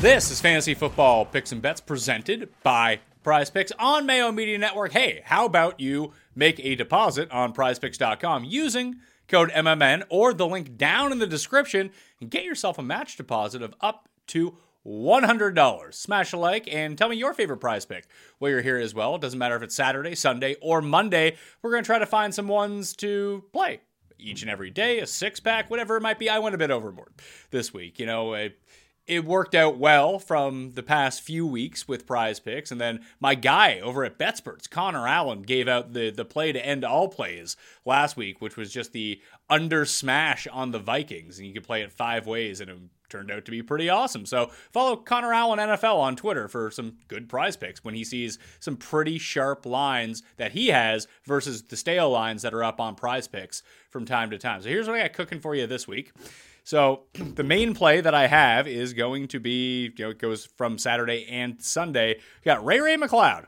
This is Fantasy Football Picks and Bets presented by Prize Picks on Mayo Media Network. Hey, how about you make a deposit on prizepicks.com using code MMN or the link down in the description and get yourself a match deposit of up to $100. Smash a like and tell me your favorite prize pick while you're here as well. It doesn't matter if it's Saturday, Sunday, or Monday. We're going to try to find some ones to play each and every day, a six pack, whatever it might be. I went a bit overboard this week. You know, it worked out well from the past few weeks with prize picks. And then my guy over at BetSperts, Connor Allen, gave out the, the play to end all plays last week, which was just the under smash on the Vikings. And you could play it five ways, and it turned out to be pretty awesome. So follow Connor Allen NFL on Twitter for some good prize picks when he sees some pretty sharp lines that he has versus the stale lines that are up on prize picks from time to time. So here's what I got cooking for you this week. So the main play that I have is going to be, you know, it goes from Saturday and Sunday. We got Ray Ray McCloud.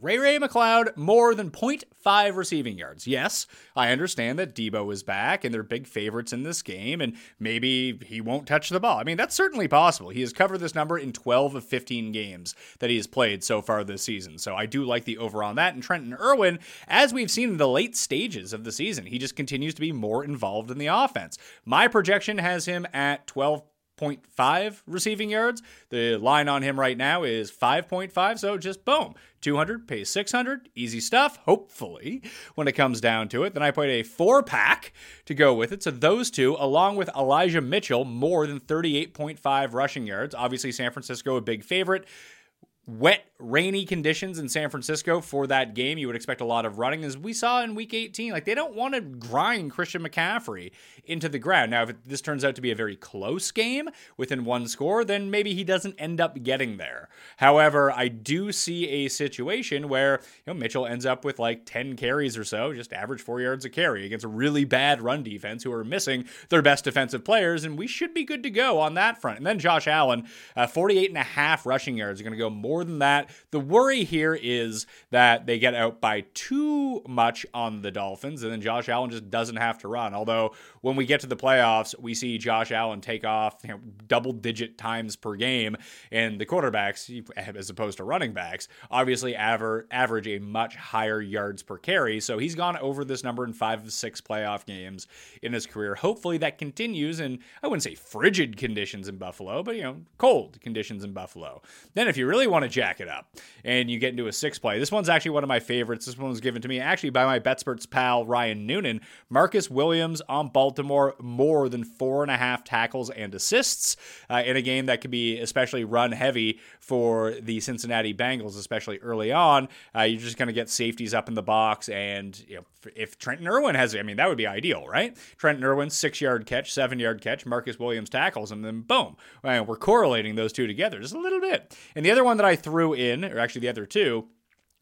Ray Ray McCloud more than 0.5 receiving yards. Yes, I understand that Deebo is back and they're big favorites in this game, and maybe he won't touch the ball. I mean, that's certainly possible. He has covered this number in 12 of 15 games that he has played so far this season. So I do like the over on that. And Trenton Irwin, as we've seen in the late stages of the season, he just continues to be more involved in the offense. My projection has him at 12 5.5 receiving yards. The line on him right now is 5.5. So just boom, 200 pays 600. Easy stuff, hopefully, when it comes down to it. Then I played a four pack to go with it. So those two, along with Elijah Mitchell, more than 38.5 rushing yards. Obviously, San Francisco, a big favorite wet, rainy conditions in San Francisco for that game. You would expect a lot of running, as we saw in Week 18. Like they don't want to grind Christian McCaffrey into the ground. Now, if this turns out to be a very close game within one score, then maybe he doesn't end up getting there. However, I do see a situation where you know Mitchell ends up with like 10 carries or so, just average four yards a carry against a really bad run defense who are missing their best defensive players, and we should be good to go on that front. And then Josh Allen, uh, 48 and a half rushing yards, are going to go more than that. The worry here is that they get out by too much on the Dolphins, and then Josh Allen just doesn't have to run. Although when we get to the playoffs, we see Josh Allen take off you know, double digit times per game, and the quarterbacks, as opposed to running backs, obviously aver- average a much higher yards per carry. So he's gone over this number in five of six playoff games in his career. Hopefully that continues, in, I wouldn't say frigid conditions in Buffalo, but you know, cold conditions in Buffalo. Then if you really want to jack it up and you get into a six play, this one's actually one of my favorites. This one was given to me actually by my BetSperts pal Ryan Noonan. Marcus Williams on Baltimore more than four and a half tackles and assists uh, in a game that could be especially run heavy for the Cincinnati Bengals, especially early on. Uh, you're just going to get safeties up in the box, and you know, if Trenton Irwin has, I mean, that would be ideal, right? Trenton Irwin six yard catch, seven yard catch, Marcus Williams tackles, and then boom, we're correlating those two together just a little bit. And the other one that I threw in, or actually the other two.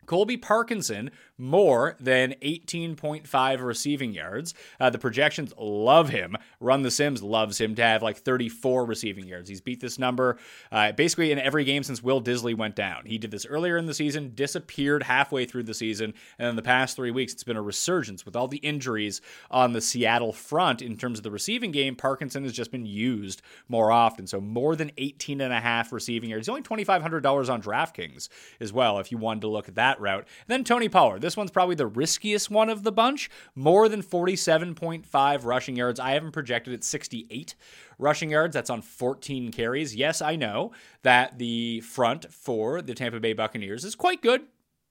Colby Parkinson, more than 18.5 receiving yards. Uh, the projections love him. Run the Sims loves him to have like 34 receiving yards. He's beat this number uh, basically in every game since Will Dissly went down. He did this earlier in the season, disappeared halfway through the season, and in the past three weeks, it's been a resurgence with all the injuries on the Seattle front in terms of the receiving game. Parkinson has just been used more often. So more than 18 and a half receiving yards. He's only $2,500 on DraftKings as well if you wanted to look at that route. And then Tony Pollard. This one's probably the riskiest one of the bunch. More than 47.5 rushing yards. I haven't projected at 68 rushing yards. That's on 14 carries. Yes, I know that the front for the Tampa Bay Buccaneers is quite good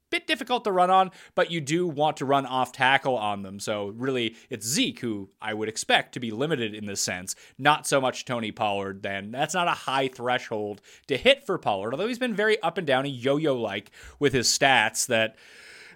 bit difficult to run on, but you do want to run off tackle on them. So really, it's Zeke who I would expect to be limited in this sense, not so much Tony Pollard. Then that's not a high threshold to hit for Pollard, although he's been very up and down, and yo-yo like with his stats that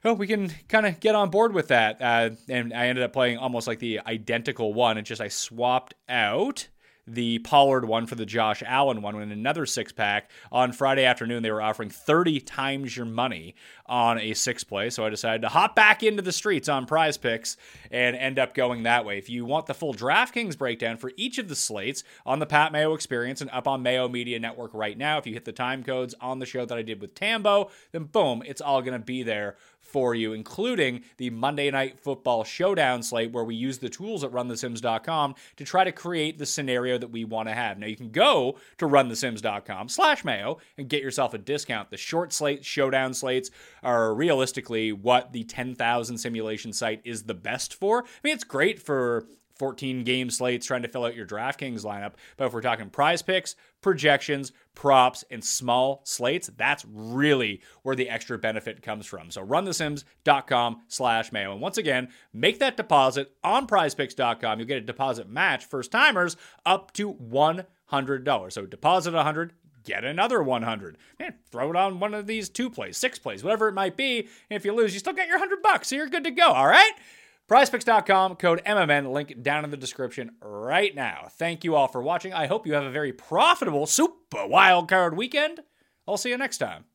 oh, we can kind of get on board with that. Uh, and I ended up playing almost like the identical one. It's just I swapped out the Pollard one for the Josh Allen one in another six pack. On Friday afternoon, they were offering 30 times your money on a six play. So I decided to hop back into the streets on prize picks and end up going that way. If you want the full DraftKings breakdown for each of the slates on the Pat Mayo experience and up on Mayo Media Network right now, if you hit the time codes on the show that I did with Tambo, then boom, it's all going to be there for you, including the Monday Night Football Showdown slate, where we use the tools at runthesims.com to try to create the scenario that we want to have. Now you can go to runthesims.com slash mayo and get yourself a discount. The short slate showdown slates are realistically what the 10,000 simulation site is the best for. I mean, it's great for 14 game slates trying to fill out your DraftKings lineup. But if we're talking prize picks, projections, props, and small slates, that's really where the extra benefit comes from. So runthesims.com slash mayo. And once again, make that deposit on prizepicks.com. You'll get a deposit match first timers up to $100. So deposit 100 get another 100. Man, throw it on one of these two plays, six plays, whatever it might be. And if you lose, you still get your 100 bucks. So you're good to go, all right? PrizePicks.com, code MMN, link down in the description right now. Thank you all for watching. I hope you have a very profitable Super Wild Card weekend. I'll see you next time.